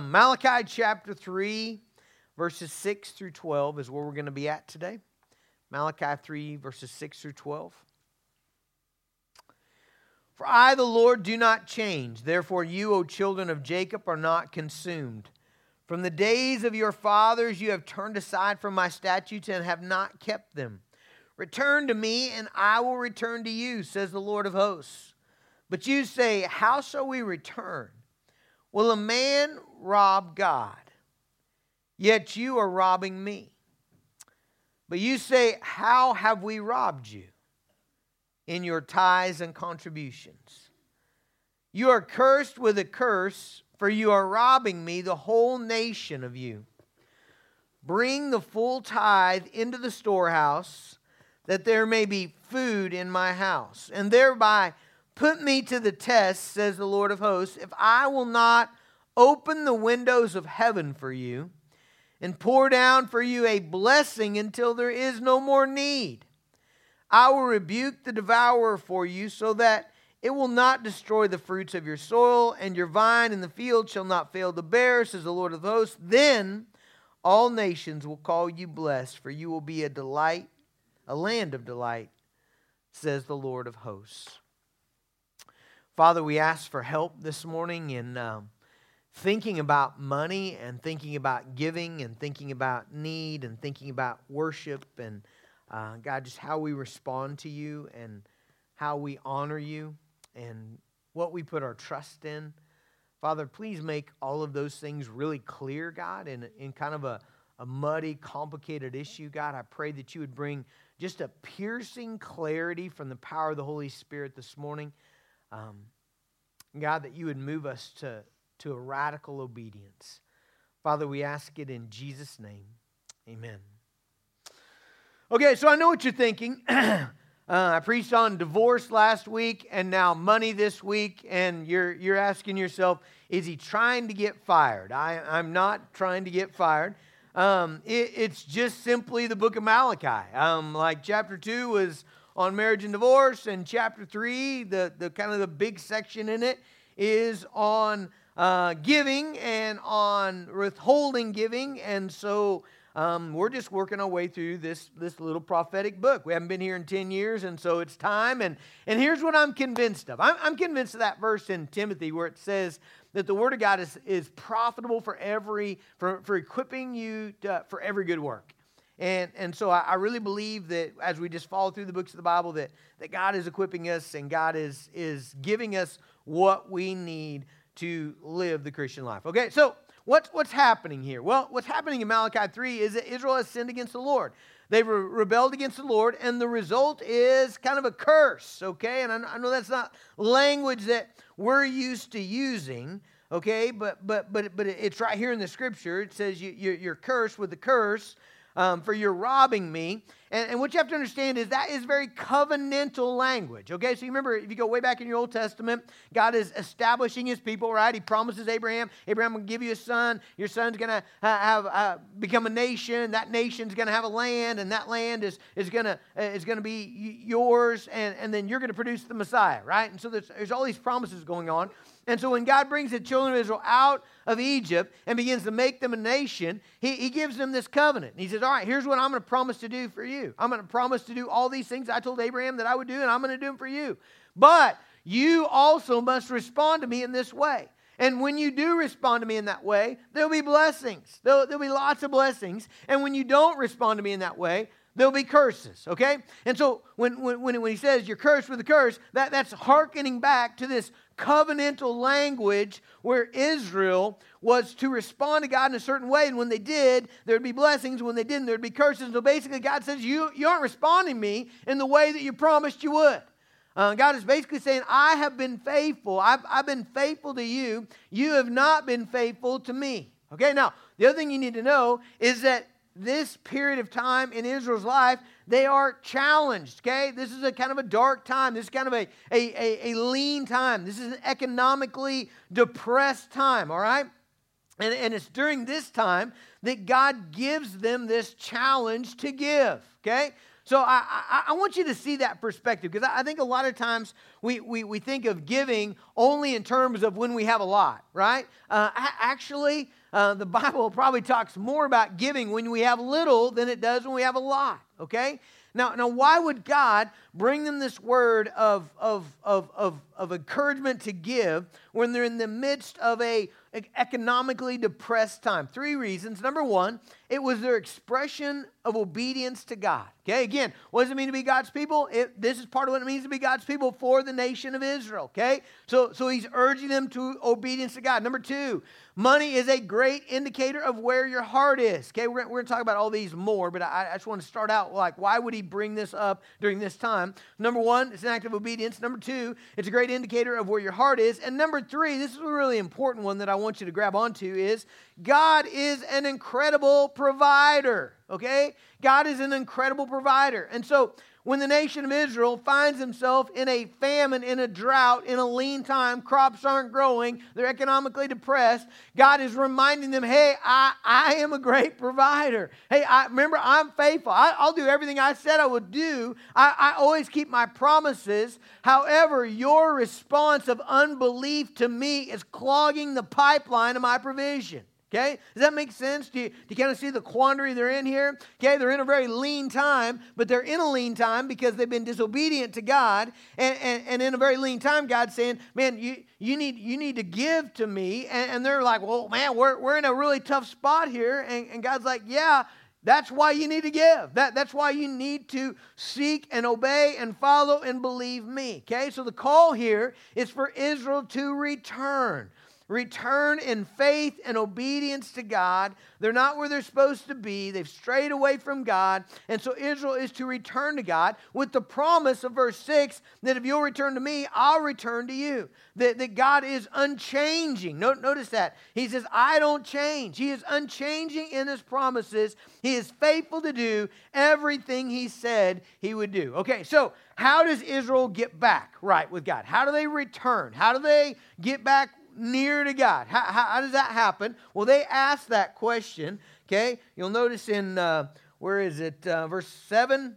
Malachi chapter 3, verses 6 through 12 is where we're going to be at today. Malachi 3, verses 6 through 12. For I, the Lord, do not change. Therefore, you, O children of Jacob, are not consumed. From the days of your fathers, you have turned aside from my statutes and have not kept them. Return to me, and I will return to you, says the Lord of hosts. But you say, How shall we return? Will a man rob God? Yet you are robbing me. But you say, How have we robbed you? In your tithes and contributions. You are cursed with a curse, for you are robbing me, the whole nation of you. Bring the full tithe into the storehouse, that there may be food in my house, and thereby Put me to the test, says the Lord of hosts, if I will not open the windows of heaven for you and pour down for you a blessing until there is no more need. I will rebuke the devourer for you so that it will not destroy the fruits of your soil, and your vine in the field shall not fail to bear, says the Lord of hosts. Then all nations will call you blessed, for you will be a delight, a land of delight, says the Lord of hosts. Father, we ask for help this morning in um, thinking about money and thinking about giving and thinking about need and thinking about worship and, uh, God, just how we respond to you and how we honor you and what we put our trust in. Father, please make all of those things really clear, God, in, in kind of a, a muddy, complicated issue, God. I pray that you would bring just a piercing clarity from the power of the Holy Spirit this morning. Um, God, that you would move us to, to a radical obedience. Father, we ask it in Jesus' name. Amen. Okay, so I know what you're thinking. uh, I preached on divorce last week and now money this week, and you're, you're asking yourself, is he trying to get fired? I, I'm not trying to get fired. Um, it, it's just simply the book of Malachi. Um, like chapter 2 was on marriage and divorce, and chapter 3, the, the kind of the big section in it, is on uh, giving and on withholding giving. And so um, we're just working our way through this, this little prophetic book. We haven't been here in 10 years, and so it's time. And, and here's what I'm convinced of I'm, I'm convinced of that verse in Timothy where it says that the Word of God is, is profitable for every, for, for equipping you to, for every good work. And, and so I, I, really believe that as we just follow through the books of the Bible, that, that God is equipping us and God is, is giving us what we need to live the Christian life. Okay, so what's, what's happening here? Well, what's happening in Malachi 3 is that Israel has sinned against the Lord. They've re- rebelled against the Lord, and the result is kind of a curse, okay? And I, know that's not language that we're used to using, okay? But, but, but, but it's right here in the scripture. It says you, you're cursed with the curse um, for your robbing me. And, and, what you have to understand is that is very covenantal language. Okay, so you remember if you go way back in your Old Testament, God is establishing his people, right? He promises Abraham, Abraham will give you a son. Your son's going to have uh, become a nation. That nation's going to have a land, and that land is, is going to is going to be yours, and, and then you're going to produce the Messiah, right? And so there's, there's all these promises going on. And so when God brings the children of Israel out of Egypt and begins to make them a nation, he, he gives them this covenant. He says, All right, here's what I'm going to promise to do for you. I'm going to promise to do all these things I told Abraham that I would do, and I'm going to do them for you. But you also must respond to me in this way. And when you do respond to me in that way, there'll be blessings. There'll, there'll be lots of blessings. And when you don't respond to me in that way, there'll be curses, okay? And so when, when, when he says you're cursed with a curse, that, that's hearkening back to this covenantal language where Israel was to respond to God in a certain way. And when they did, there'd be blessings. When they didn't, there'd be curses. So basically, God says, You, you aren't responding to me in the way that you promised you would. Uh, God is basically saying, I have been faithful. I've, I've been faithful to you. You have not been faithful to me. Okay, now, the other thing you need to know is that this period of time in Israel's life, they are challenged, okay? This is a kind of a dark time. This is kind of a, a, a, a lean time. This is an economically depressed time, all right? And, and it's during this time that God gives them this challenge to give, okay? so I, I, I want you to see that perspective because I, I think a lot of times we, we, we think of giving only in terms of when we have a lot, right? Uh, actually, uh, the Bible probably talks more about giving when we have little than it does when we have a lot, okay? Now, now why would God bring them this word of, of, of, of, of encouragement to give when they're in the midst of a economically depressed time? Three reasons. Number one, it was their expression of obedience to God. Okay, again, what does it mean to be God's people? It, this is part of what it means to be God's people for the nation of Israel. Okay, so so he's urging them to obedience to God. Number two, money is a great indicator of where your heart is. Okay, we're, we're going to talk about all these more, but I, I just want to start out like, why would he bring this up during this time? Number one, it's an act of obedience. Number two, it's a great indicator of where your heart is. And number three, this is a really important one that I want you to grab onto is God is an incredible provider, okay? God is an incredible provider. And so when the nation of Israel finds himself in a famine, in a drought, in a lean time, crops aren't growing, they're economically depressed, God is reminding them, hey, I, I am a great provider. Hey, I, remember, I'm faithful. I, will do everything I said I would do. I, I always keep my promises. However, your response of unbelief to me is clogging the pipeline of my provision. Okay? Does that make sense? Do you, do you kind of see the quandary they're in here? Okay, they're in a very lean time, but they're in a lean time because they've been disobedient to God. And, and, and in a very lean time, God's saying, man, you, you, need, you need to give to me. And, and they're like, well, man, we're, we're in a really tough spot here. And, and God's like, yeah, that's why you need to give. That, that's why you need to seek and obey and follow and believe me. Okay, so the call here is for Israel to return return in faith and obedience to God. They're not where they're supposed to be. They've strayed away from God. And so Israel is to return to God with the promise of verse 6 that if you'll return to me, I'll return to you. That, that God is unchanging. Notice that. He says, I don't change. He is unchanging in his promises. He is faithful to do everything he said he would do. Okay, so how does Israel get back right with God? How do they return? How do they get back near to God. How, how, how does that happen? Well, they asked that question. Okay, you'll notice in uh, where is it? Uh, verse seven.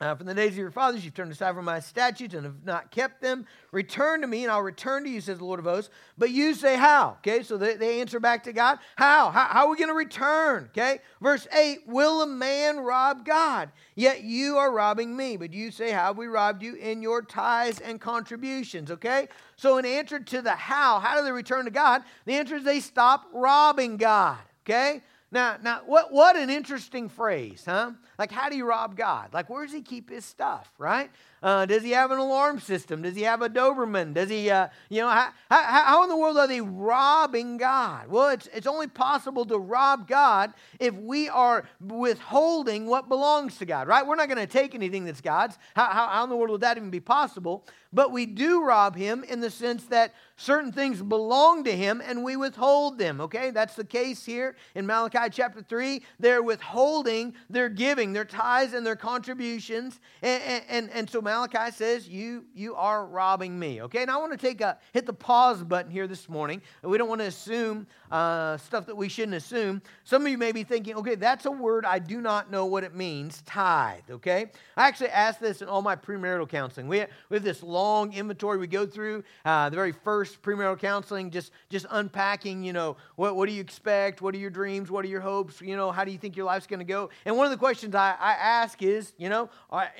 Uh, from the days of your fathers, you've turned aside from my statutes and have not kept them. Return to me, and I'll return to you, says the Lord of hosts. But you say, How? Okay, so they, they answer back to God. How? How, how are we going to return? Okay, verse 8 Will a man rob God? Yet you are robbing me. But you say, How have we robbed you? In your tithes and contributions. Okay, so in answer to the how, how do they return to God? The answer is they stop robbing God. Okay, now, now what, what an interesting phrase, huh? Like, how do you rob God? Like, where does he keep his stuff, right? Uh, does he have an alarm system? Does he have a Doberman? Does he, uh, you know, how, how, how, in the world are they robbing God? Well, it's, it's only possible to rob God if we are withholding what belongs to God, right? We're not going to take anything that's God's. How, how, how in the world would that even be possible? But we do rob him in the sense that certain things belong to him and we withhold them, okay? That's the case here in Malachi chapter 3. They're withholding their giving, their tithes and their contributions. And, and, and, so Malachi says, you, you are robbing me. Okay, and I want to take a hit the pause button here this morning. We don't want to assume uh, stuff that we shouldn't assume. Some of you may be thinking, okay, that's a word I do not know what it means, tithe. Okay, I actually asked this in all my premarital counseling. We have, we have this long inventory we go through. Uh, the very first premarital counseling, just just unpacking. You know, what what do you expect? What are your dreams? What are your hopes? You know, how do you think your life's going to go? And one of the questions I, I ask is, you know,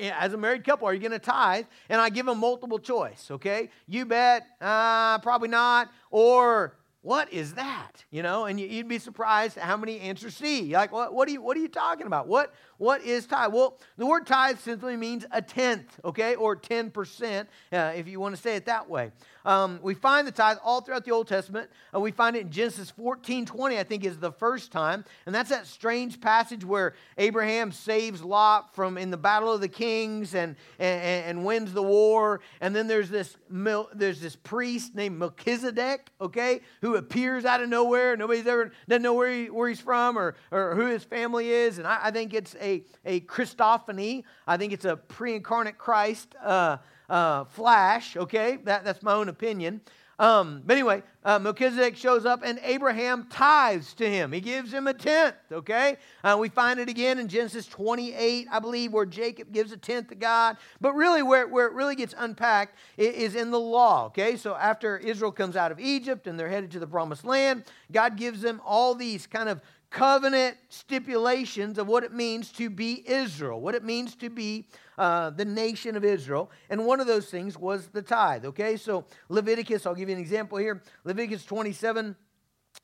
as a married couple, are you going to tithe? And I give them multiple choice, okay? You bet, uh, probably not. Or what is that? You know, and you'd be surprised how many answer C. Like, what, what, are you, what are you talking about? What, what is tithe? Well, the word tithe simply means a tenth, okay, or 10%, uh, if you want to say it that way. Um, we find the tithe all throughout the Old Testament. Uh, we find it in Genesis 14 20, I think, is the first time. And that's that strange passage where Abraham saves Lot from in the battle of the kings and, and, and wins the war. And then there's this, there's this priest named Melchizedek, okay, who appears out of nowhere. Nobody's ever doesn't know where, he, where he's from or, or who his family is. And I, I think it's a, a Christophany. I think it's a pre incarnate Christ. Uh, uh, flash, okay? That, that's my own opinion. Um, but anyway, uh, Melchizedek shows up and Abraham tithes to him. He gives him a tenth, okay? Uh, we find it again in Genesis 28, I believe, where Jacob gives a tenth to God. But really, where, where it really gets unpacked is in the law, okay? So after Israel comes out of Egypt and they're headed to the promised land, God gives them all these kind of covenant stipulations of what it means to be Israel, what it means to be uh, the nation of Israel. And one of those things was the tithe. Okay, so Leviticus, I'll give you an example here. Leviticus 27.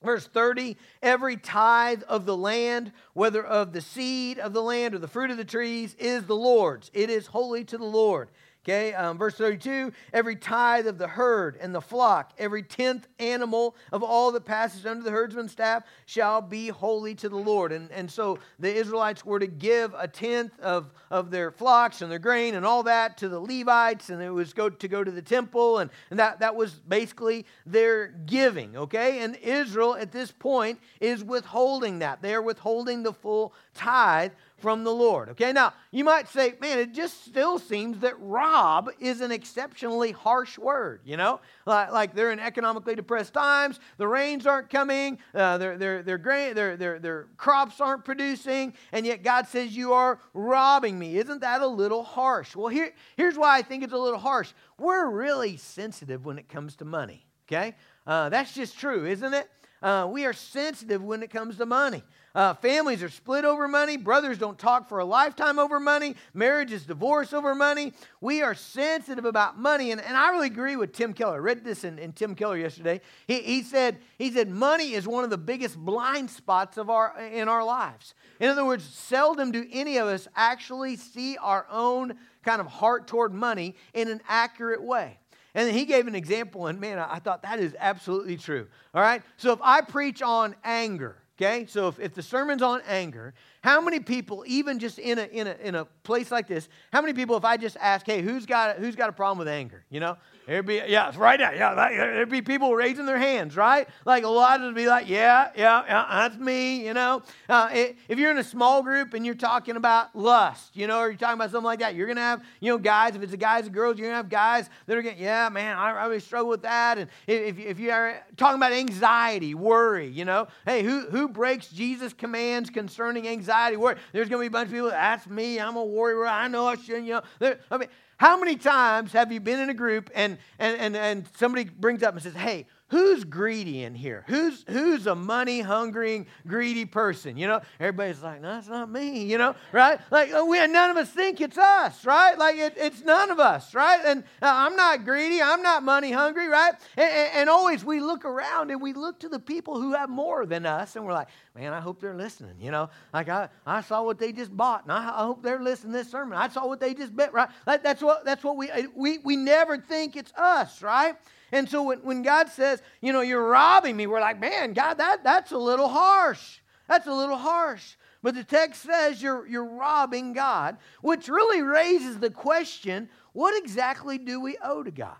Verse 30 Every tithe of the land, whether of the seed of the land or the fruit of the trees, is the Lord's. It is holy to the Lord. Okay, um, verse 32 every tithe of the herd and the flock, every tenth animal of all that passes under the herdsman's staff shall be holy to the Lord. And, and so the Israelites were to give a tenth of, of their flocks and their grain and all that to the Levites, and it was go, to go to the temple, and, and that, that was basically their giving. Okay, and Israel at this point is withholding that. They're withholding the full tithe from the Lord. Okay, now you might say, man, it just still seems that rob is an exceptionally harsh word, you know? Like, like they're in economically depressed times, the rains aren't coming, uh, their, their, their, grain, their, their, their crops aren't producing, and yet God says, You are robbing me. Isn't that a little harsh? Well, here, here's why I think it's a little harsh. We're really sensitive when it comes to money, okay? Uh, that's just true, isn't it? Uh, we are sensitive when it comes to money. Uh, families are split over money. Brothers don't talk for a lifetime over money. Marriage is divorce over money. We are sensitive about money. And, and I really agree with Tim Keller. I read this in, in Tim Keller yesterday. He, he, said, he said, money is one of the biggest blind spots of our, in our lives. In other words, seldom do any of us actually see our own kind of heart toward money in an accurate way. And he gave an example, and man, I thought that is absolutely true. All right? So if I preach on anger, Okay, so if, if the sermon's on anger, how many people, even just in a, in, a, in a place like this, how many people, if I just ask, hey, who's got, who's got a problem with anger? You know, There'd be, yeah, right now, yeah, there'd be people raising their hands, right? Like a lot of would be like, yeah, yeah, yeah, that's me, you know. Uh, it, if you're in a small group and you're talking about lust, you know, or you're talking about something like that, you're going to have, you know, guys, if it's a guys and girls, you're going to have guys that are going, yeah, man, I, I really struggle with that. And if, if you are talking about anxiety, worry, you know, hey, who, who breaks Jesus' commands concerning anxiety, worry? There's going to be a bunch of people, that's me, I'm a warrior, I know I shouldn't, you know. There, I mean, how many times have you been in a group and, and, and, and somebody brings up and says, hey, who's greedy in here? Who's, who's a money hungering, greedy person? You know, everybody's like, no, that's not me, you know, right? Like, uh, we, none of us think it's us, right? Like, it, it's none of us, right? And uh, I'm not greedy, I'm not money hungry, right? And, and, and, always we look around and we look to the people who have more than us and we're like, man, I hope they're listening, you know? Like, I, I saw what they just bought and I, I hope they're listening to this sermon. I saw what they just bet, right? That, that's what, that's what we, we, we never think it's us, right? And so when, when God says, you know, you're robbing me, we're like, man, God, that, that's a little harsh. That's a little harsh. But the text says you're, you're robbing God, which really raises the question what exactly do we owe to God?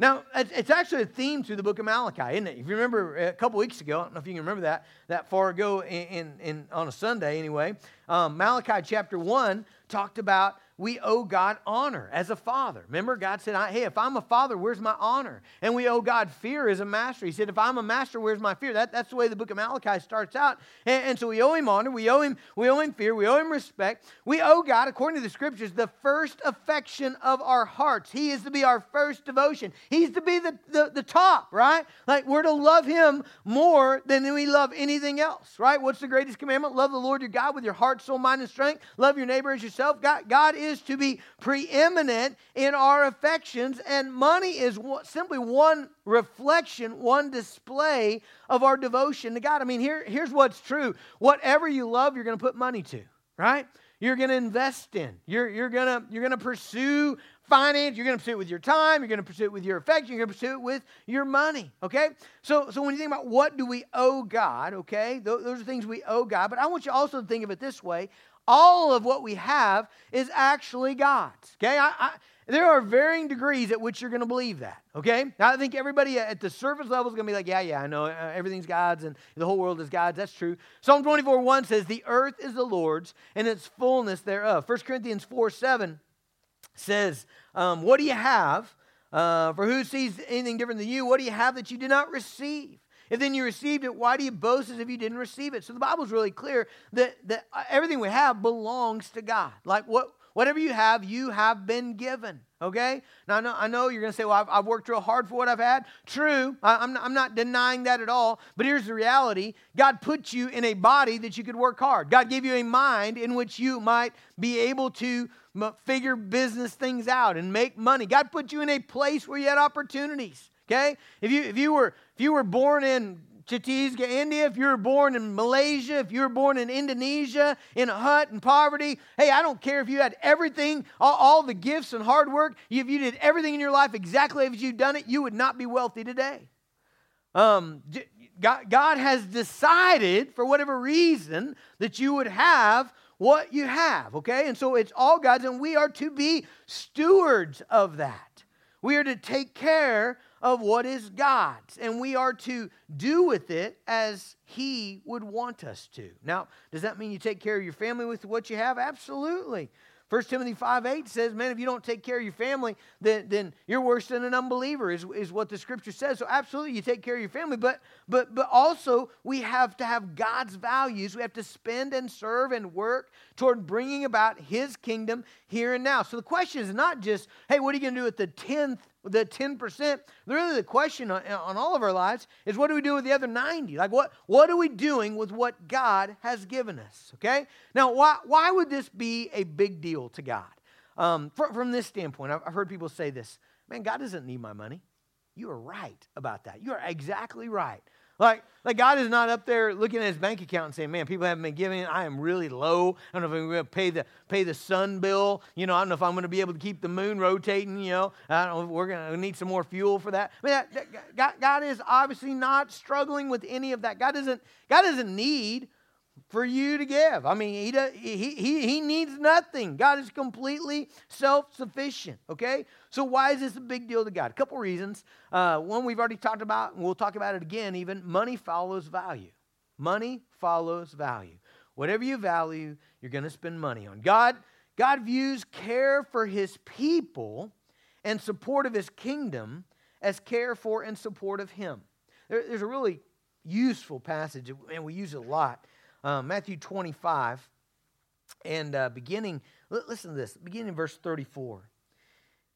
Now, it's actually a theme through the book of Malachi, isn't it? If you remember a couple weeks ago, I don't know if you can remember that, that far ago in, in, in on a Sunday anyway, um, Malachi chapter 1 talked about we owe God honor as a father. Remember, God said, Hey, if I'm a father, where's my honor? And we owe God fear as a master. He said, If I'm a master, where's my fear? That, that's the way the book of Malachi starts out. And, and so we owe him honor, we owe him, we owe him fear, we owe him respect. We owe God, according to the scriptures, the first affection of our hearts. He is to be our first devotion. He's to be the, the, the top, right? Like we're to love him more than we love anything else, right? What's the greatest commandment? Love the Lord your God with your heart, soul, mind, and strength. Love your neighbor as yourself. God, God is is to be preeminent in our affections, and money is simply one reflection, one display of our devotion to God. I mean, here, here's what's true whatever you love, you're going to put money to, right? You're going to invest in. You're, you're going you're going to pursue finance. You're going to pursue it with your time. You're going to pursue it with your affection. You're going to pursue it with your money. Okay? So, so when you think about what do we owe God, okay, those, those are things we owe God. But I want you also to think of it this way all of what we have is actually God's. Okay? I, I, there are varying degrees at which you're going to believe that. Okay? now I think everybody at the surface level is going to be like, yeah, yeah, I know uh, everything's God's and the whole world is God's. That's true. Psalm 24 1 says, The earth is the Lord's and its fullness thereof. 1 Corinthians 4 7 says, um, What do you have? Uh, for who sees anything different than you? What do you have that you did not receive? If then you received it, why do you boast as if you didn't receive it? So the Bible's really clear that, that uh, everything we have belongs to God. Like what, whatever you have, you have been given. Okay? Now, I know, I know you're going to say, well, I've, I've, worked real hard for what I've had. True. I, am not, I'm not denying that at all. But here's the reality God put you in a body that you could work hard. God gave you a mind in which you might be able to figure business things out and make money. God put you in a place where you had opportunities. Okay? If you, if you, were, if you were born in Chattisgarh, India, if you were born in Malaysia, if you were born in Indonesia, in a hut in poverty, hey, I don't care if you had everything, all, all the gifts and hard work, if you did everything in your life exactly as you've done it, you would not be wealthy today. Um, God, God has decided, for whatever reason, that you would have what you have, okay? And so it's all God's, and we are to be stewards of that. We are to take care of what is God's, and we are to do with it as He would want us to. Now, does that mean you take care of your family with what you have? Absolutely. 1 Timothy 5 8 says, Man, if you don't take care of your family, then, then you're worse than an unbeliever, is, is what the scripture says. So, absolutely, you take care of your family, but, but, but also we have to have God's values. We have to spend and serve and work toward bringing about His kingdom here and now. So, the question is not just, hey, what are you going to do with the 10th the 10%, really the question on, on, all of our lives is what do we do with the other 90? Like what, what are we doing with what God has given us? Okay? Now, why, why would this be a big deal to God? Um, from, from this standpoint, I've, I've heard people say this, man, God doesn't need my money. You are right about that. You are exactly right. Like, like God is not up there looking at his bank account and saying, man, people haven't been giving. I am really low. I don't know if I'm going to pay the, pay the sun bill. You know, I don't know if I'm going to be able to keep the moon rotating. You know, I don't know we're going to need some more fuel for that. I mean, that, that, God, God is obviously not struggling with any of that. God doesn't, God doesn't need for you to give. I mean, he, does, he, he, he needs nothing. God is completely self sufficient, okay? So, why is this a big deal to God? A couple reasons. Uh, one we've already talked about, and we'll talk about it again even money follows value. Money follows value. Whatever you value, you're going to spend money on. God, God views care for his people and support of his kingdom as care for and support of him. There, there's a really useful passage, and we use it a lot uh, Matthew 25, and uh, beginning, listen to this, beginning verse 34.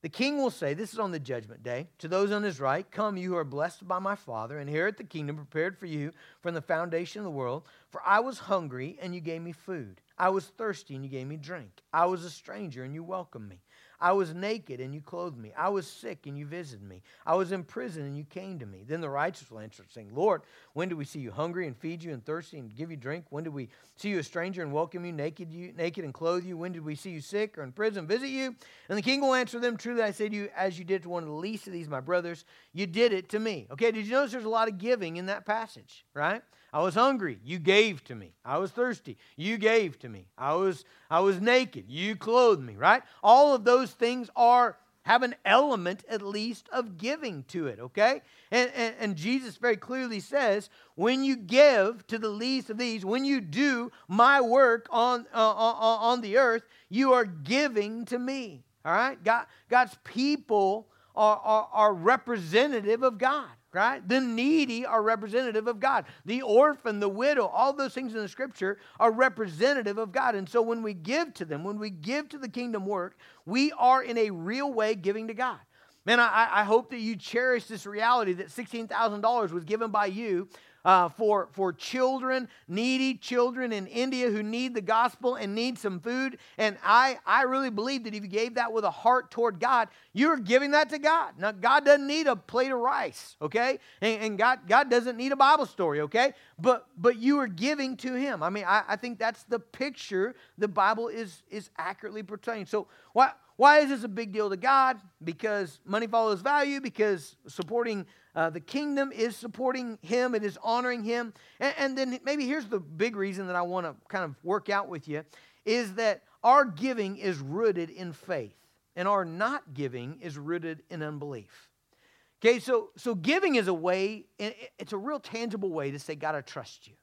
The king will say, This is on the judgment day, to those on his right, Come, you who are blessed by my Father, inherit the kingdom prepared for you from the foundation of the world. For I was hungry, and you gave me food. I was thirsty, and you gave me drink. I was a stranger, and you welcomed me. I was naked and you clothed me. I was sick and you visited me. I was in prison and you came to me. Then the righteous will answer, saying, Lord, when did we see you hungry and feed you and thirsty and give you drink? When did we see you a stranger and welcome you, naked, you, naked and clothe you? When did we see you sick or in prison visit you? And the king will answer them, Truly I say to you, as you did to one of the least of these, my brothers, you did it to me. Okay, did you notice there's a lot of giving in that passage, right? I was hungry, you gave to me. I was thirsty, you gave to me. I was I was naked, you clothed me, right? All of those things are have an element at least of giving to it, okay? And, and, and, Jesus very clearly says, when you give to the least of these, when you do my work on, uh, on, on the earth, you are giving to me, all right? God, God's people are, are, are representative of God right? The needy are representative of God. The orphan, the widow, all those things in the scripture are representative of God. And so when we give to them, when we give to the kingdom work, we are in a real way giving to God. Man, I, I hope that you cherish this reality that $16,000 was given by you uh, for, for children, needy children in India who need the gospel and need some food. And I, I really believe that if you gave that with a heart toward God, you're giving that to God. Now, God doesn't need a plate of rice, okay? And, and God, God doesn't need a Bible story, okay? But, but you are giving to Him. I mean, I, I think that's the picture the Bible is, is accurately portraying. So, why, why is this a big deal to God? Because money follows value, because supporting uh, the kingdom is supporting him, it is honoring him. And, and then maybe here's the big reason that I want to kind of work out with you is that our giving is rooted in faith, and our not giving is rooted in unbelief. Okay, so, so giving is a way, it's a real tangible way to say, God, I trust you.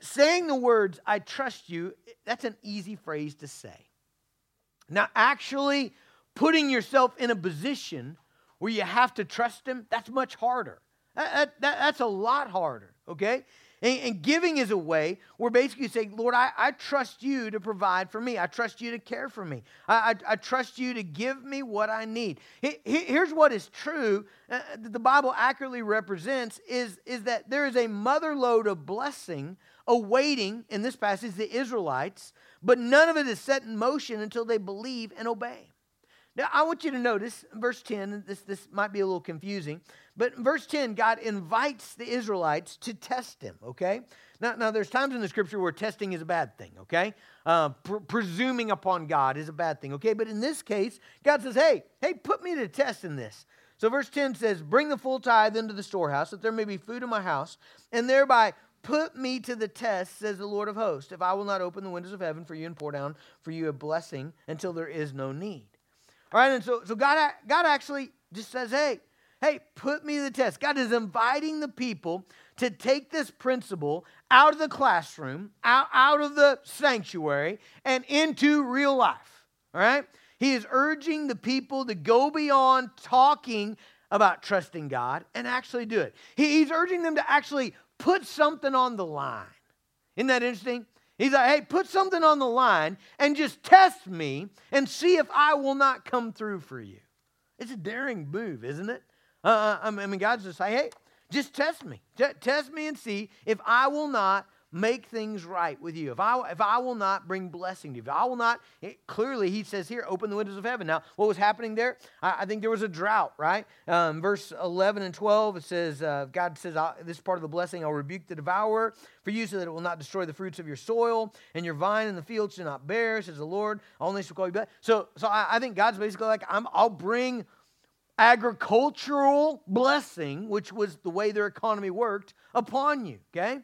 saying the words, I trust you, that's an easy phrase to say. Now, actually putting yourself in a position where you have to trust Him, that's much harder. That, that, that's a lot harder, okay? And, and, giving is a way where basically saying, Lord, I, I trust you to provide for me. I trust you to care for me. I, I, I trust you to give me what I need. He, he, here's what is true uh, that the Bible accurately represents is, is that there is a mother lode of blessing awaiting, in this passage, the Israelites, but none of it is set in motion until they believe and obey. Now, I want you to notice verse 10, this, this might be a little confusing, but in verse 10, God invites the Israelites to test him, okay? Now, now there's times in the scripture where testing is a bad thing, okay? Uh, pr- presuming upon God is a bad thing, okay? But in this case, God says, hey, hey, put me to test in this. So verse 10 says, Bring the full tithe into the storehouse, that there may be food in my house, and thereby put me to the test, says the Lord of hosts, if I will not open the windows of heaven for you and pour down for you a blessing until there is no need. All right, and so, so God, God actually just says, hey, hey, put me to the test. God is inviting the people to take this principle out of the classroom, out, out of the sanctuary, and into real life. All right? He is urging the people to go beyond talking about trusting God and actually do it. He, he's urging them to actually put something on the line. Isn't that interesting? He's like, hey, put something on the line and just test me and see if I will not come through for you. It's a daring move, isn't it? Uh, uh I mean, God's just like, hey, just test me. test me and see if I will not make things right with you. If I, if I will not bring blessing to you, if I will not, it, clearly he says here, open the windows of heaven. Now, what was happening there? I, I think there was a drought, right? Um, verse 11 and 12, it says, uh, God says, this part of the blessing, I'll rebuke the devourer for you so that it will not destroy the fruits of your soil, and your vine in the field shall not bear, says the Lord. Only will call you blessed. So, so I, I think God's basically like, I'm, I'll bring agricultural blessing, which was the way their economy worked, upon you, okay?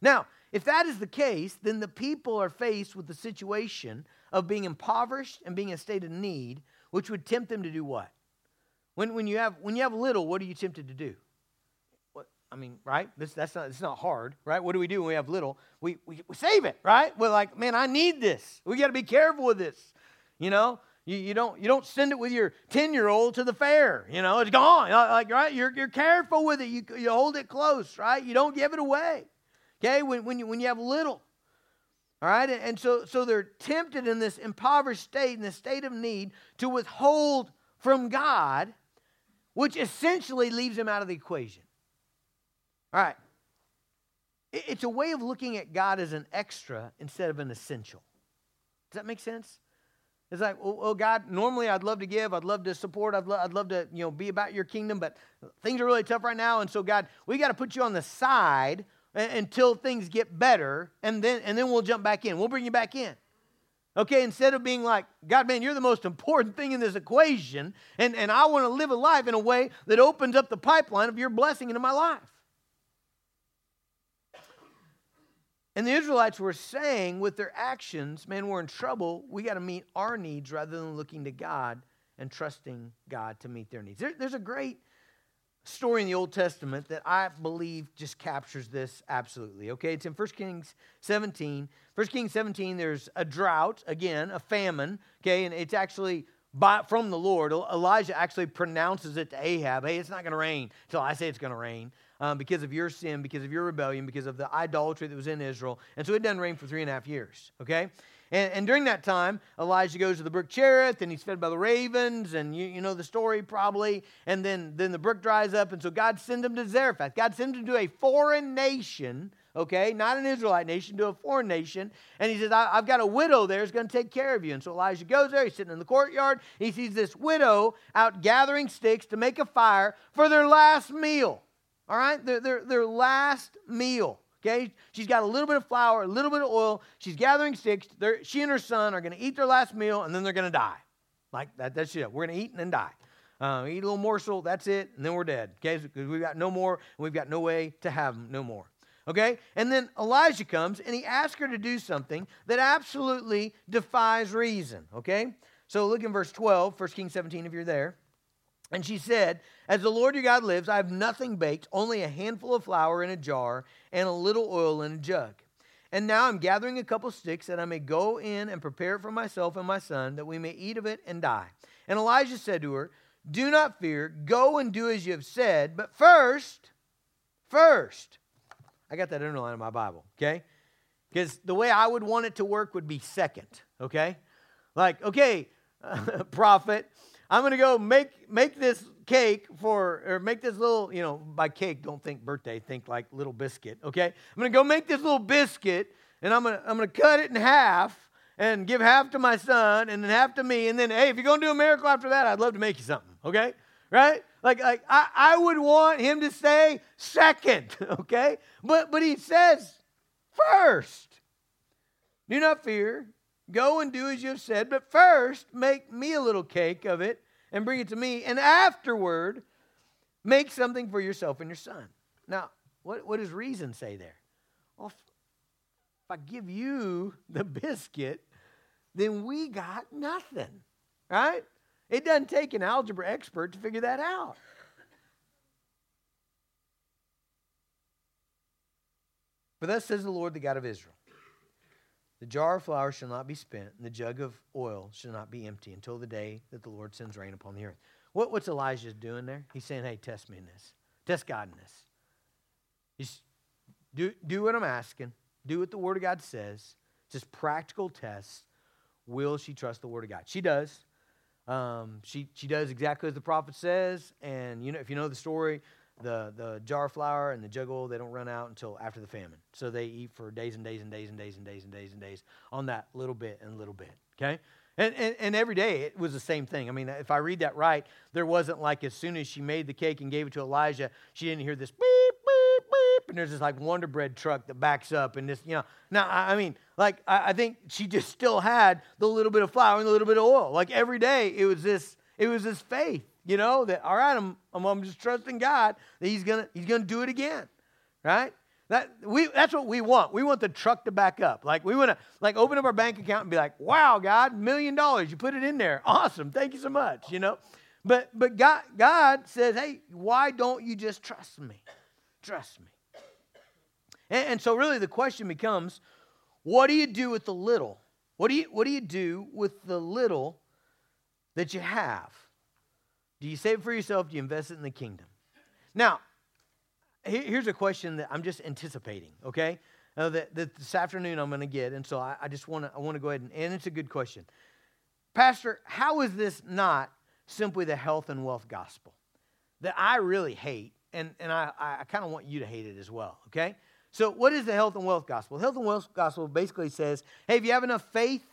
Now, if that is the case, then the people are faced with the situation of being impoverished and being in a state of need, which would tempt them to do what? When, when, you, have, when you have little, what are you tempted to do? What, I mean, right? This, that's not, it's not hard, right? What do we do when we have little? We, we, we save it, right? We're like, man, I need this. We got to be careful with this. You know, you, you, don't, you don't send it with your 10 year old to the fair. You know, it's gone. Like, right? You're, you're careful with it. You, you hold it close, right? You don't give it away. Okay, when, when, you, when you have little. All right, and, so, so they're tempted in this impoverished state, in this state of need, to withhold from God, which essentially leaves them out of the equation. All right, it's a way of looking at God as an extra instead of an essential. Does that make sense? It's like, oh, well, God, normally I'd love to give, I'd love to support, I'd, lo- I'd love to, you know, be about your kingdom, but things are really tough right now, and so God, we got to put you on the side until things get better, and then and then we'll jump back in. We'll bring you back in. Okay, instead of being like, God, man, you're the most important thing in this equation, and, and I want to live a life in a way that opens up the pipeline of your blessing into my life. And the Israelites were saying with their actions, man, we're in trouble. We got to meet our needs rather than looking to God and trusting God to meet their needs. There, there's a great story in the Old Testament that I believe just captures this absolutely. Okay, it's in 1 Kings 17. 1 Kings 17, there's a drought, again, a famine, okay, and it's actually by, from the Lord. Elijah actually pronounces it to Ahab hey, it's not going to rain until I say it's going to rain. Um, because of your sin, because of your rebellion, because of the idolatry that was in Israel. And so it doesn't rain for three and a half years, okay? And, and, during that time, Elijah goes to the brook Cherith and he's fed by the ravens, and you, you know the story probably. And then, then the brook dries up, and so God sends him to Zarephath. God sends him to a foreign nation, okay, not an Israelite nation, to a foreign nation. And he says, I, have got a widow there who's going to take care of you. And so Elijah goes there, he's sitting in the courtyard. He sees this widow out gathering sticks to make a fire for their last meal, all right, their, their, their last meal. Okay? She's got a little bit of flour, a little bit of oil. She's gathering sticks. They're, she and her son are going to eat their last meal, and then they're going to die. Like that, that's it. We're going to eat and then die. Uh, eat a little morsel, that's it, and then we're dead. Okay? Because we've got no more, and we've got no way to have them no more. Okay? And then Elijah comes, and he asks her to do something that absolutely defies reason. Okay? So look in verse 12, 1 Kings 17, if you're there. And she said, As the Lord your God lives, I have nothing baked, only a handful of flour in a jar and a little oil in a jug. And now I'm gathering a couple sticks that I may go in and prepare it for myself and my son, that we may eat of it and die. And Elijah said to her, Do not fear, go and do as you have said, but first, first, I got that underlined in my Bible, okay? Because the way I would want it to work would be second, okay? Like, okay, prophet, I'm to go make make this cake for or make this little, you know, by cake, don't think birthday, think like little biscuit, okay? I'm to go make this little biscuit and I'm to I'm to cut it in half and give half to my son and then half to me and then hey, if you're to do a miracle after that, I'd love to make you something, okay? Right? Like, like I, I would want him to say second, okay? But but he says first. Do not fear. Go and do as you have said, but first make me a little cake of it and bring it to me, and afterward make something for yourself and your son. Now, what, what does reason say there? Well, if, if I give you the biscuit, then we got nothing, right? It doesn't take an algebra expert to figure that out. For thus says the Lord, the God of Israel the jar of flour shall not be spent, and the jug of oil shall not be empty until the day that the Lord sends rain upon the earth. What, what's Elijah doing there? He's saying, hey, test me in this. Test God in this. He's, do, do what I'm asking. Do what the Word of God says. Just practical tests. Will she trust the Word of God? She does. Um, she, she does exactly as the prophet says. And you know, if you know the story, the, the jar flour and the jug oil, they don't run out until after the famine. So they eat for days and days and days and days and days and days and days on that little bit and little bit. Okay? And, and, and, every day it was the same thing. I mean, if I read that right, there wasn't like as soon as she made the cake and gave it to Elijah, she didn't hear this beep, beep, beep, and there's this like Wonder Bread truck that backs up and this, you know. Now, I mean, like, I, I think she just still had the little bit of flour and the little bit of oil. Like every day it was this, it was this faith you know, that all right, I'm, I'm, I'm just trusting God that He's gonna He's gonna do it again. Right? That we that's what we want. We want the truck to back up. Like we want to like open up our bank account and be like, wow, God, million dollars. You put it in there. Awesome. Thank you so much. You know? But but God God says, hey, why don't you just trust me? Trust me. And, and so really the question becomes, what do you do with the little? What do you what do you do with the little that you have? Do you save it for yourself? Do you invest it in the kingdom? Now, here's a question that I'm just anticipating, okay? Uh, that, that, this afternoon I'm going to get, and so I, I just want to I want to go ahead and, and it's a good question, Pastor. How is this not simply the health and wealth gospel that I really hate, and and I I kind of want you to hate it as well, okay? So what is the health and wealth gospel? The health and wealth gospel basically says, hey, if you have enough faith,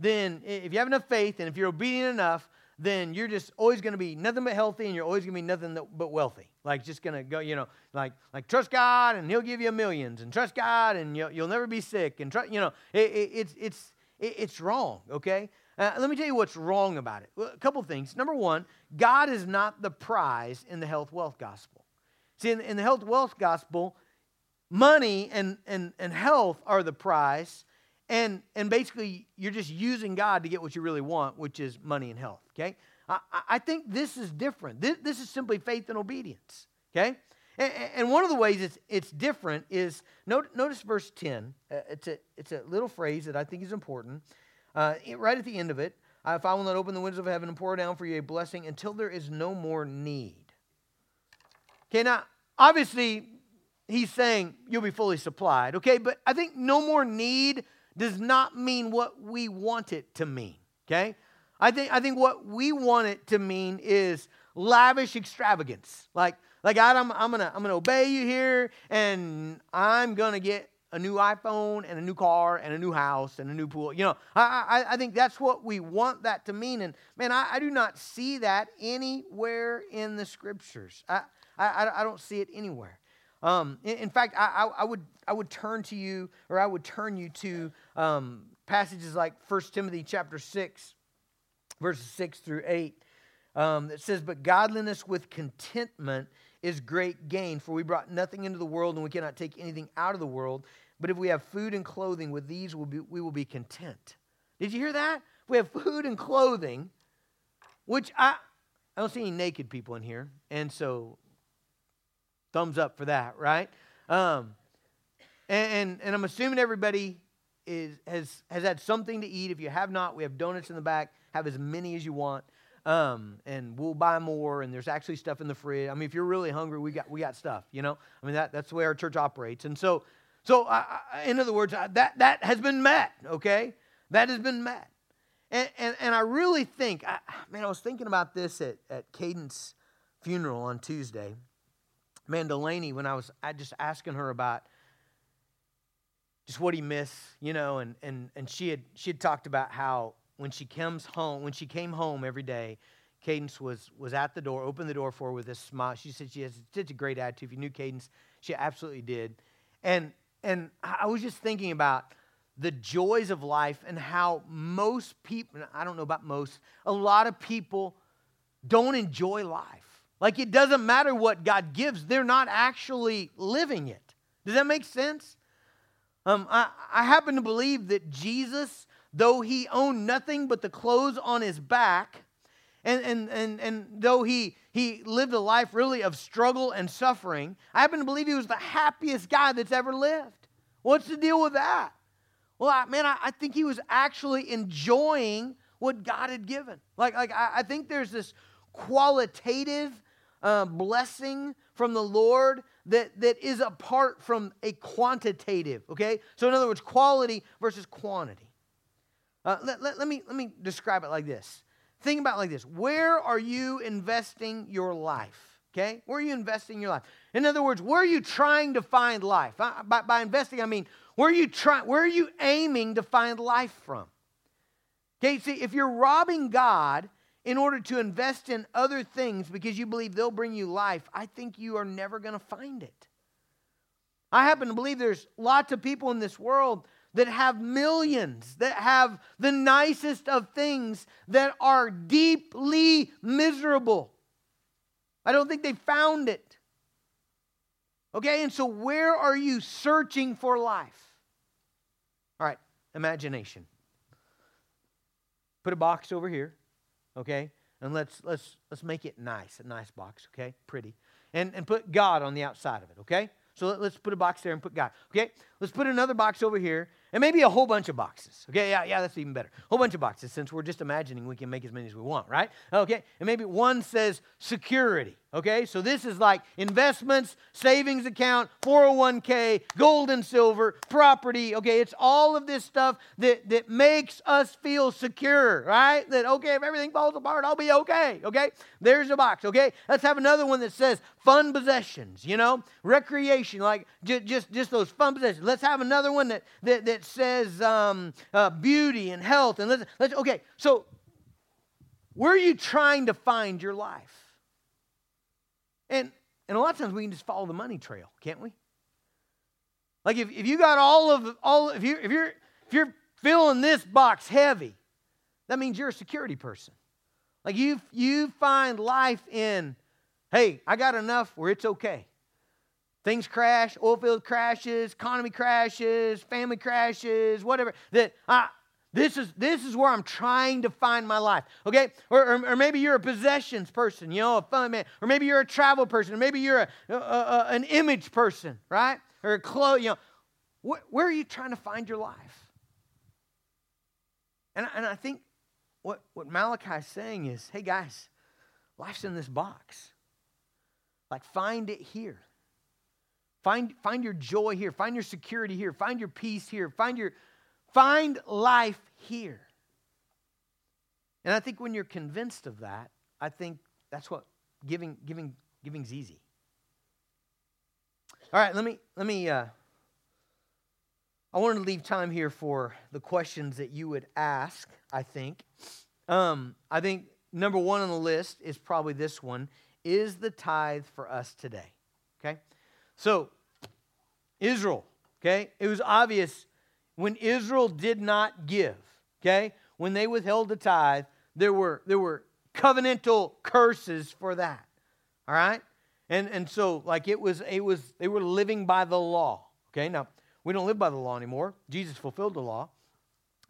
then if you have enough faith, and if you're obedient enough, then you're just always going to be nothing but healthy and you're always going to be nothing but wealthy. Like just going to go, you know, like like trust God and he'll give you millions and trust God and you'll, you'll never be sick and trust, you know, it, it, it's, it's, it, it's wrong, okay? Uh, let me tell you what's wrong about it. A couple things. Number one, God is not the prize in the health wealth gospel. See, in, in the health wealth gospel, money and, and, and health are the prize and and basically you're just using god to get what you really want which is money and health okay? I, I think this is different. This, this is simply faith and obedience okay? And, and one of the ways it's, it's different is notice verse 10 uh, it's, a, it's a little phrase that i think is important. Uh, right at the end of it if i will not open the windows of heaven and pour down for you a blessing until there is no more need. Okay now obviously he's saying you'll be fully supplied okay? But i think no more need does not mean what we want it to mean, okay? I think, I think what we want it to mean is lavish extravagance. Like, like Adam, I'm gonna, I'm gonna obey you here, and I'm gonna get a new iPhone and a new car and a new house and a new pool. You know, I, I, I think that's what we want that to mean. And man, I, I do not see that anywhere in the scriptures. I, I, I don't see it anywhere. Um, in, in, fact, I, I, would, I would turn to you, or I would turn you to um, passages like 1 Timothy chapter 6, verses 6 through 8, um, that says, But godliness with contentment is great gain, for we brought nothing into the world, and we cannot take anything out of the world. But if we have food and clothing, with these we'll be, we will be content. Did you hear that? If we have food and clothing, which I, I don't see any naked people in here, and so Thumbs up for that, right? Um, And, and, and I'm assuming everybody is, has, has had something to eat. If you have not, we have donuts in the back. Have as many as you want. Um, and we'll buy more. And there's actually stuff in the fridge. I mean, if you're really hungry, we got, we got stuff, you know? I mean, that, that's the way our church operates. And so, so I, I, in other words, I, that, that has been met, okay? That has been met. And, and, and I really think, I, man, I was thinking about this at, at Cadence funeral on Tuesday. Man, Delaney, when I was just asking her about just what he missed, you know, and, and, and she had she had talked about how when she comes home, when she came home every day, Cadence was was at the door, opened the door for her with a smile. She said she has such a great attitude. If you knew Cadence, she absolutely did. And and I was just thinking about the joys of life and how most people, I don't know about most, a lot of people don't enjoy life. Like it doesn't matter what God gives, they're not actually living it. Does that make sense? Um, I, I happen to believe that Jesus, though he owned nothing but the clothes on his back, and, and, and, and though he, he lived a life really of struggle and suffering, I happen to believe he was the happiest guy that's ever lived. What's the deal with that? Well, I, man, I, I, think he was actually enjoying what God had given. Like, like I, I think there's this qualitative uh, blessing from the Lord that, that is apart from a quantitative, okay? So, in other words, quality versus quantity. Uh, let, let, let, me, let me describe it like this. Think about like this Where are you investing your life? Okay? Where are you investing your life? In other words, where are you trying to find life? Uh, by, by investing, I mean, where are you trying, where are you aiming to find life from? Okay, see, if you're robbing God in order to invest in other things because you believe they'll bring you life, I think you are never going to find it. I happen to believe there's lots of people in this world that have millions, that have the nicest of things, that are deeply miserable. I don't think they found it. Okay, and so where are you searching for life? All right, imagination. Put a box over here okay? And let's let's let's make it nice, a nice box, okay? Pretty. And and put God on the outside of it, okay? So let, us put a box there and put God. Okay? Let's put another box over here and maybe a whole bunch of boxes. Okay? Yeah, yeah, that's even better. A whole bunch of boxes since we're just imagining we can make as many as we want, right? Okay? And maybe one says security. Okay, so this is like investments, savings account, 401k, gold and silver, property. Okay, it's all of this stuff that, that makes us feel secure, right? That, okay, if everything falls apart, I'll be okay. Okay, there's a box. Okay, let's have another one that says fun possessions, you know, recreation, like just, just, just those fun possessions. Let's have another one that, that, that says um, uh, beauty and health. And let's, let's, okay, so where are you trying to find your life? And, and a lot of times we can just follow the money trail, can't we? Like if, if you got all of all if you if you're if you're filling this box heavy, that means you're a security person. Like you you find life in, hey, I got enough where it's okay. Things crash, oil field crashes, economy crashes, family crashes, whatever. That I this is, this is where I'm trying to find my life, okay? Or, or, or, maybe you're a possessions person, you know, a fun man. Or maybe you're a travel person. Or maybe you're a, a, a an image person, right? Or a clothes, you know. Wh- where are you trying to find your life? And, and I think what, what Malachi is saying is, hey guys, life's in this box. Like, find it here. Find, find your joy here. Find your security here. Find your peace here. Find your Find life here. And I think when you're convinced of that, I think that's what giving giving giving's easy. All right, let me let me uh, I wanted to leave time here for the questions that you would ask, I think. Um, I think number one on the list is probably this one is the tithe for us today. Okay? So, Israel, okay? It was obvious when Israel did not give, okay, when they withheld the tithe, there were, there were covenantal curses for that. All right? And, and so, like, it was, it was, they were living by the law. Okay, now, we don't live by the law anymore. Jesus fulfilled the law.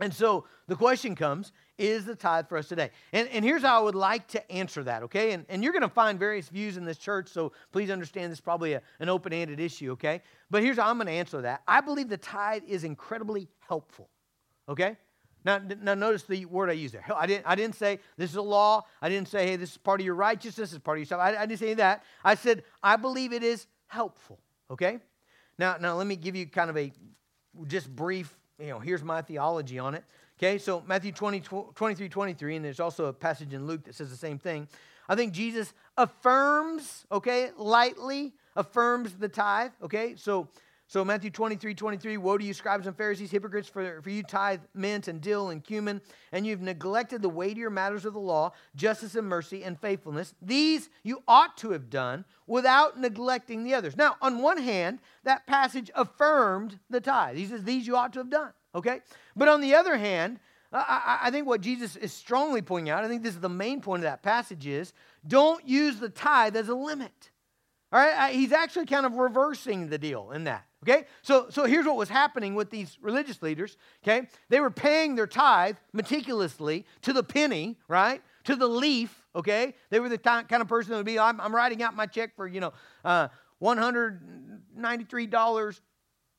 And so the question comes is the tithe for us today? And, and here's how I would like to answer that, okay? And, and you're going to find various views in this church, so please understand this is probably a, an open ended issue, okay? But here's how I'm going to answer that. I believe the tithe is incredibly helpful, okay? Now, now notice the word I used there. I didn't, I didn't say this is a law. I didn't say, hey, this is part of your righteousness, this is part of your stuff. I, I didn't say that. I said, I believe it is helpful, okay? Now, now let me give you kind of a just brief, you know, here's my theology on it. Okay, so Matthew 20, 23, 23, and there's also a passage in Luke that says the same thing. I think Jesus affirms, okay, lightly affirms the tithe, okay? So so Matthew 23, 23, woe to you, scribes and Pharisees, hypocrites, for, for you tithe mint and dill and cumin, and you've neglected the weightier matters of the law, justice and mercy and faithfulness. These you ought to have done without neglecting the others. Now, on one hand, that passage affirmed the tithe. He says, these you ought to have done, okay? But on the other hand, I, I think what Jesus is strongly pointing out, I think this is the main point of that passage is, don't use the tithe as a limit. All right, he's actually kind of reversing the deal in that. Okay? So, so here's what was happening with these religious leaders. Okay? They were paying their tithe meticulously to the penny, right? To the leaf. Okay? They were the kind of person that would be, I'm, I'm writing out my check for, you know, uh, $193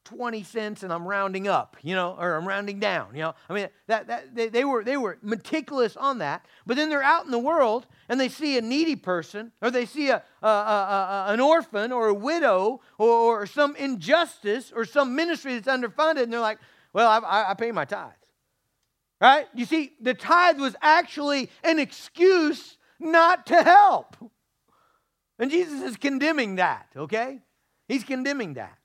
20 cents and I'm rounding up, you know, or I'm rounding down, you know. I mean, that, that they, they, were, they were meticulous on that. But then they're out in the world and they see a needy person or they see a, a, a, a an orphan or a widow or, or, some injustice or some ministry that's underfunded and they're like, well, I, I, I pay my tithes. Right? You see, the tithe was actually an excuse not to help. And Jesus is condemning that, okay? He's condemning that.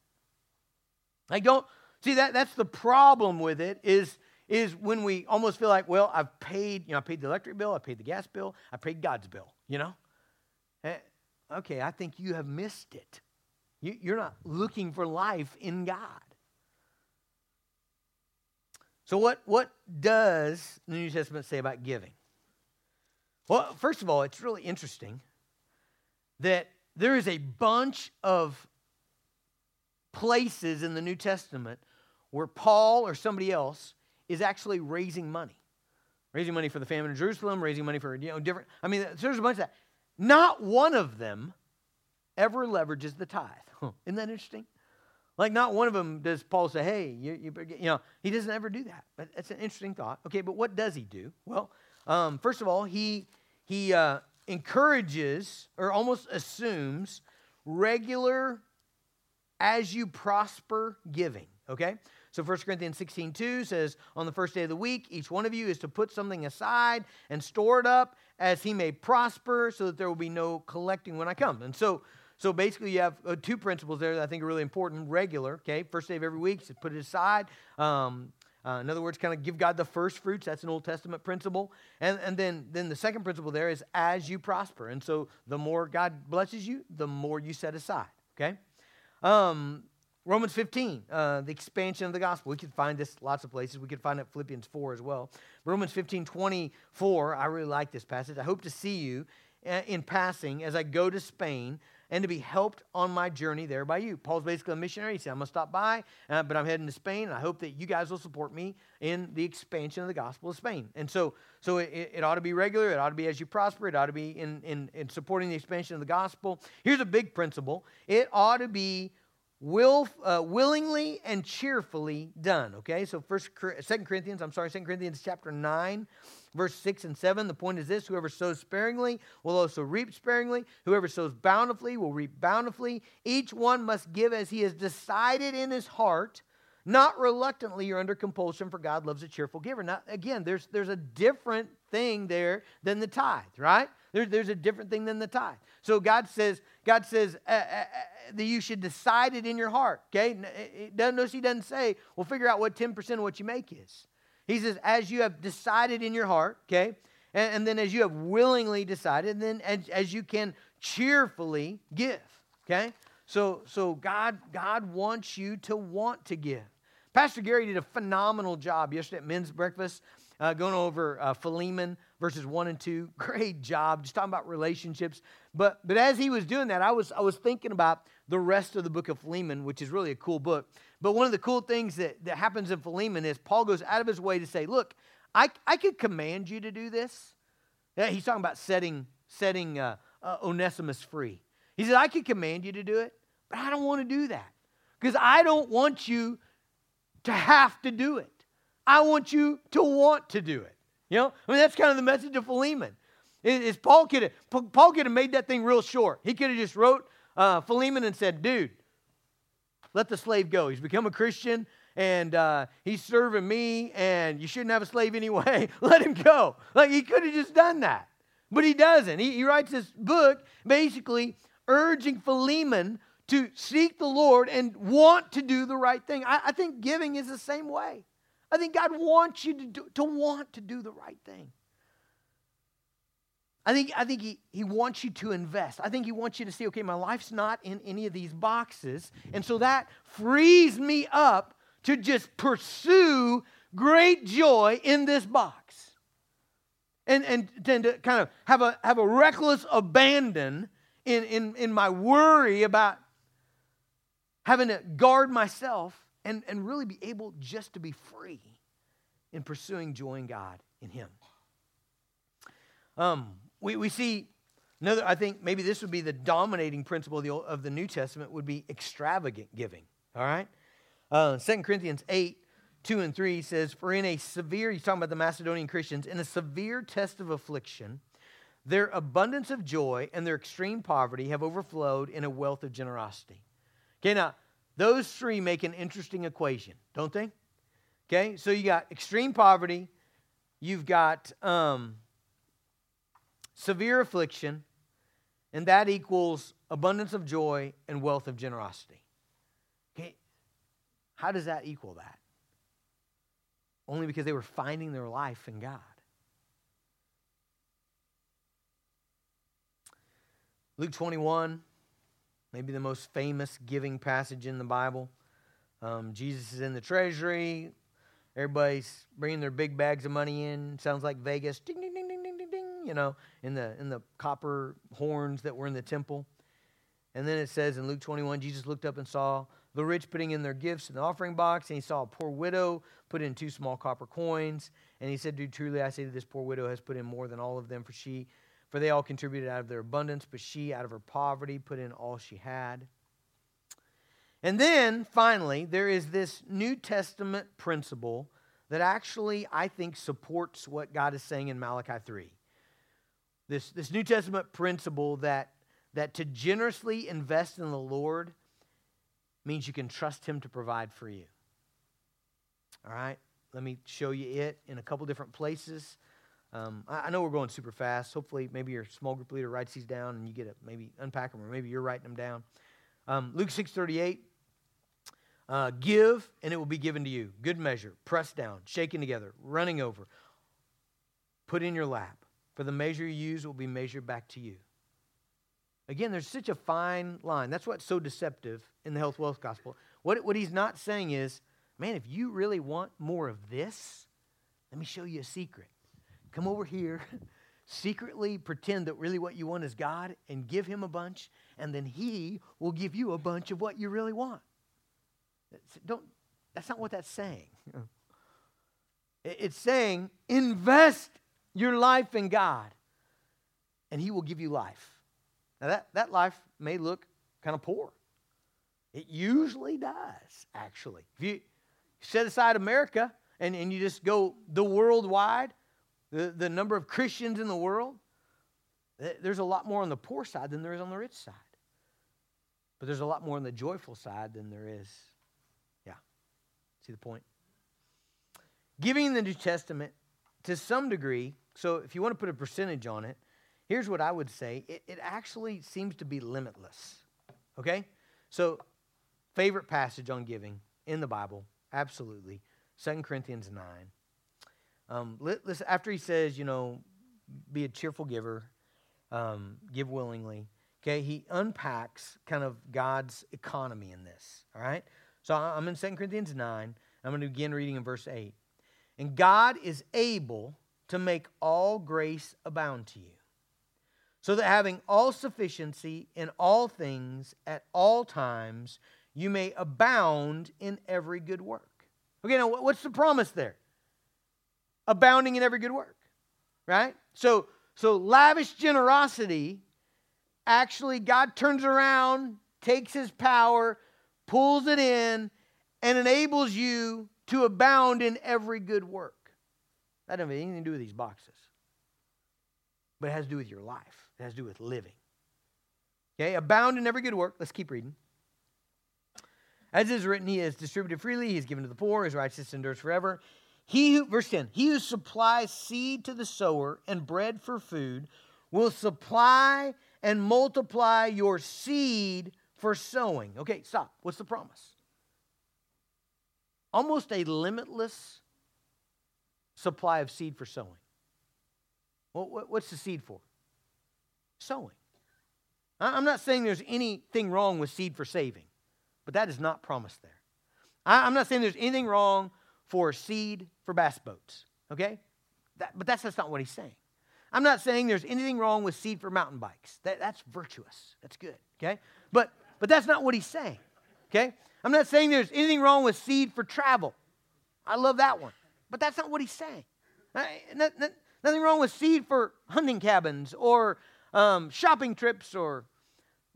Like don't see that that's the problem with it is is when we almost feel like, well, I've paid, you know, I paid the electric bill, I paid the gas bill, I paid God's bill, you know? Eh, okay, I think you have missed it. You, you're not looking for life in God. So, what, what does the New Testament say about giving? Well, first of all, it's really interesting that there is a bunch of places in the New Testament where Paul or somebody else is actually raising money. Raising money for the famine in Jerusalem, raising money for, you know, different. I mean, there's a bunch of that. Not one of them ever leverages the tithe. Isn't that interesting? Like, not one of them does Paul say, hey, you, you, you know, he doesn't ever do that. But that's an interesting thought. Okay, but what does he do? Well, um, first of all, he, he uh, encourages or almost assumes regular as you prosper giving, okay? So 1 Corinthians 16, 2 says, On the first day of the week, each one of you is to put something aside and store it up as he may prosper, so that there will be no collecting when I come. And so, so basically, you have uh, two principles there that I think are really important. Regular, okay? First day of every week, so put it aside. Um, uh, in other words, kind of give God the first fruits. That's an Old Testament principle. And, and then, then the second principle there is as you prosper. And so the more God blesses you, the more you set aside, okay? Um, Romans 15, uh, the expansion of the gospel. We could find this lots of places. We could find it Philippians 4 as well. Romans 15, 24, I really like this passage. I hope to see you uh, in passing as I go to Spain and to be helped on my journey there by you. Paul's basically a missionary. He said, I'm going to stop by, uh, but I'm heading to Spain, and I hope that you guys will support me in the expansion of the gospel of Spain. And so, so it, it ought to be regular. It ought to be as you prosper. It ought to be in, in, in supporting the expansion of the gospel. Here's a big principle. It ought to be will, uh, willingly and cheerfully done. Okay, so first, Second Corinthians, I'm sorry, Second Corinthians chapter 9, verse 6 and 7. The point is this whoever sows sparingly will also reap sparingly. Whoever sows bountifully will reap bountifully. Each one must give as he has decided in his heart, not reluctantly or under compulsion, for God loves a cheerful giver. Now, again, there's, there's a different thing there than the tithe, right? There, there's a different thing than the tithe. So God says, God says uh, uh, uh, that you should decide it in your heart. Okay, it doesn't, notice He doesn't say, "Well, figure out what ten percent of what you make is." He says, "As you have decided in your heart." Okay, and, and then as you have willingly decided, and then as, as you can cheerfully give. Okay, so so God God wants you to want to give. Pastor Gary did a phenomenal job yesterday at men's breakfast, uh, going over uh, Philemon verses 1 and 2. Great job. Just talking about relationships, But, but as he was doing that, I was, I was thinking about the rest of the book of Philemon, which is really a cool book. But one of the cool things that, that happens in Philemon is Paul goes out of his way to say, Look, I, I could command you to do this. Yeah, he's talking about setting, setting uh, uh, Onesimus free. He said, I could command you to do it, but I don't want to do that because I don't want you to have to do it. I want you to want to do it. You know, I mean, that's kind of the message of Philemon. Is Paul could have Paul could have made that thing real short. He could have just wrote uh, Philemon and said, "Dude, let the slave go. He's become a Christian and uh, he's serving me, and you shouldn't have a slave anyway. let him go." Like he could have just done that, but he doesn't. He, he writes this book basically urging Philemon to seek the Lord and want to do the right thing. I, I think giving is the same way. I think God wants you to, do, to want to do the right thing. I think, I think he, he wants you to invest. I think he wants you to see, okay, my life's not in any of these boxes. And so that frees me up to just pursue great joy in this box. And, and then to kind of have a, have a reckless abandon in, in, in my worry about having to guard myself and, and really be able just to be free in pursuing joy in God in Him. Um, we, we see another, I think maybe this would be the dominating principle of the, of the New Testament would be extravagant giving. All right? Uh, 2 Corinthians 8, 2 and 3 says, For in a severe, he's talking about the Macedonian Christians, in a severe test of affliction, their abundance of joy and their extreme poverty have overflowed in a wealth of generosity. Okay, now, those three make an interesting equation, don't they? Okay, so you got extreme poverty, you've got um, severe affliction, and that equals abundance of joy and wealth of generosity. Okay, how does that equal that? Only because they were finding their life in God. Luke 21, maybe the most famous giving passage in the Bible. Um, Jesus is in the treasury. Everybody's bringing their big bags of money in. Sounds like Vegas. Ding, ding, ding, ding, ding, ding, ding. You know, in the in the copper horns that were in the temple. And then it says in Luke 21, Jesus looked up and saw the rich putting in their gifts in the offering box, and he saw a poor widow put in two small copper coins. And he said, Dude, truly I say that this poor widow has put in more than all of them, for she for they all contributed out of their abundance, but she, out of her poverty, put in all she had. And then, finally, there is this New Testament principle that actually, I think, supports what God is saying in Malachi 3. This, this New Testament principle that, that to generously invest in the Lord means you can trust Him to provide for you. All right? Let me show you it in a couple different places. Um, I, I, know we're going super fast. Hopefully, maybe your small group leader writes these down and you get to maybe unpack them, or maybe you're writing them down. Um, Luke 6:38. Uh, give and it will be given to you. Good measure, pressed down, shaken together, running over. Put in your lap. For the measure you use will be measured back to you. Again, there's such a fine line. That's what's so deceptive in the health wealth gospel. What, what he's not saying is, man, if you really want more of this, let me show you a secret come over here, secretly pretend that really what you want is God, and give Him a bunch, and then He will give you a bunch of what you really want. Don't, that's not what that's saying. It's saying invest your life in God, and He will give you life. Now, that, that life may look kind of poor. It usually does, actually. If you set aside America and, and you just go the worldwide, the, the number of Christians in the world, there's a lot more on the poor side than there is on the rich side. But there's a lot more on the joyful side than there is. Yeah. See the point? Giving the New Testament, to some degree, so if you want to put a percentage on it, here's what I would say it, it actually seems to be limitless. Okay? So, favorite passage on giving in the Bible, absolutely. 2 Corinthians 9. Um, after he says, you know, be a cheerful giver, um, give willingly, okay, he unpacks kind of God's economy in this, all right? So I'm in 2 Corinthians 9. I'm going to begin reading in verse 8. And God is able to make all grace abound to you, so that having all sufficiency in all things at all times, you may abound in every good work. Okay, now what's the promise there? Abounding in every good work, right? So, so lavish generosity, actually, God turns around, takes his power, pulls it in, and enables you to abound in every good work. That doesn't have anything to do with these boxes, but it has to do with your life, it has to do with living. Okay, abound in every good work. Let's keep reading. As is written, he has distributed freely, he has given to the poor, his righteousness endures forever. He who, verse 10, he who supplies seed to the sower and bread for food will supply and multiply your seed for sowing. Okay, stop. What's the promise? Almost a limitless supply of seed for sowing. What's the seed for? Sowing. I'm not saying there's anything wrong with seed for saving. But that is not promised there. I, am not saying there's anything wrong for seed for bass boats, okay? That, but that's, that's not what he's saying. I'm not saying there's anything wrong with seed for mountain bikes. That, that's virtuous. That's good, okay? But, but that's not what he's saying, okay? I'm not saying there's anything wrong with seed for travel. I love that one. But that's not what he's saying. Not, not, nothing wrong with seed for hunting cabins or um, shopping trips or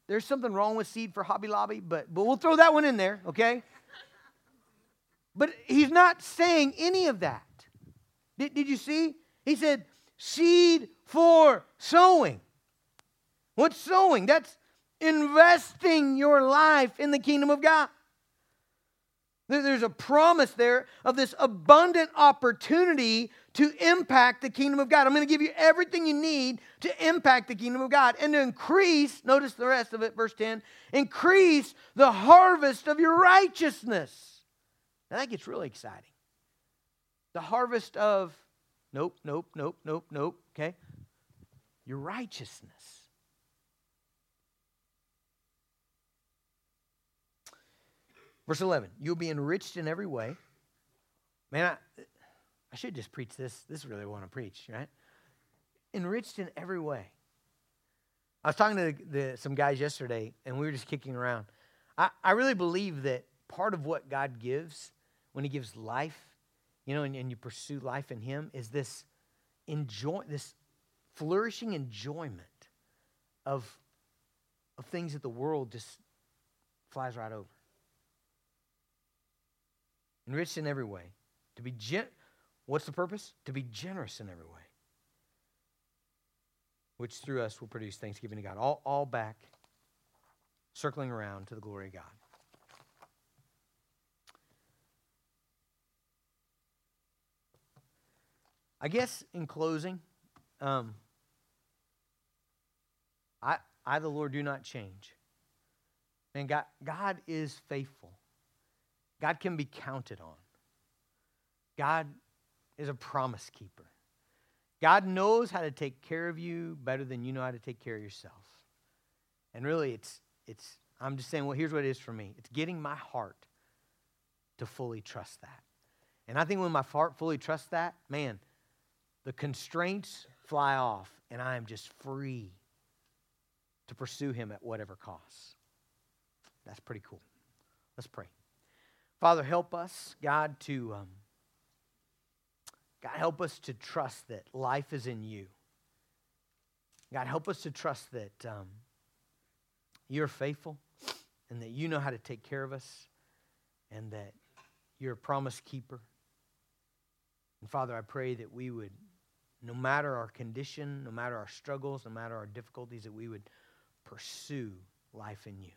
there's something wrong with seed for Hobby Lobby, but, but we'll throw that one in there, okay? But he's not saying any of that. Did, did you see? He said, seed for sowing. What's sowing? That's investing your life in the kingdom of God. There's a promise there of this abundant opportunity to impact the kingdom of God. I'm going to give you everything you need to impact the kingdom of God and to increase, notice the rest of it, verse 10, increase the harvest of your righteousness. Now that gets really exciting. The harvest of, nope, nope, nope, nope, nope, okay? Your righteousness. Verse 11, you'll be enriched in every way. Man, I, I should just preach this. This is really what I want to preach, right? Enriched in every way. I was talking to the, the, some guys yesterday, and we were just kicking around. I, I really believe that part of what God gives when He gives life, you know, and, and you pursue life in Him, is this enjoy, this flourishing enjoyment of, of things that the world just flies right over. Enriched in every way. To be gen- What's the purpose? To be generous in every way, which through us will produce thanksgiving to God. All, all back, circling around to the glory of God. I guess in closing, um, I, I, the Lord, do not change. And God, God is faithful. God can be counted on. God is a promise keeper. God knows how to take care of you better than you know how to take care of yourself. And really, it's, it's I'm just saying, well, here's what it is for me it's getting my heart to fully trust that. And I think when my heart fully trusts that, man, the constraints fly off and I am just free to pursue Him at whatever cost. That's pretty cool. Let's pray. Father, help us, God, to. Um, God, help us to trust that life is in you. God, help us to trust that um, you're faithful and that you know how to take care of us and that you're a promise keeper. And Father, I pray that we would, no matter our condition, no matter our struggles, no matter our difficulties, that we would pursue life in you.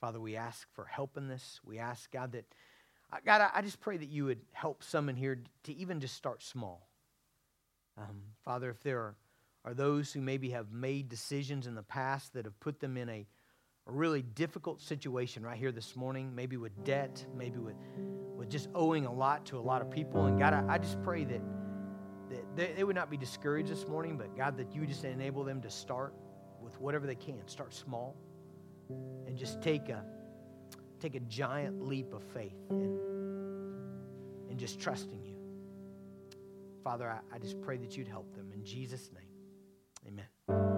Father, we ask for help in this. We ask, God, that God, I just pray that you would help some in here to even just start small. Um, Father, if there are, are those who maybe have made decisions in the past that have put them in a, a really difficult situation right here this morning, maybe with debt, maybe with, with just owing a lot to a lot of people. And God, I, I just pray that, that they, would not be discouraged this morning, but God, that you just enable them to start with whatever they can. Start small and just take a take a giant leap of faith and, and just trusting you. Father, I, I just pray that you'd help them. In Jesus' name, amen.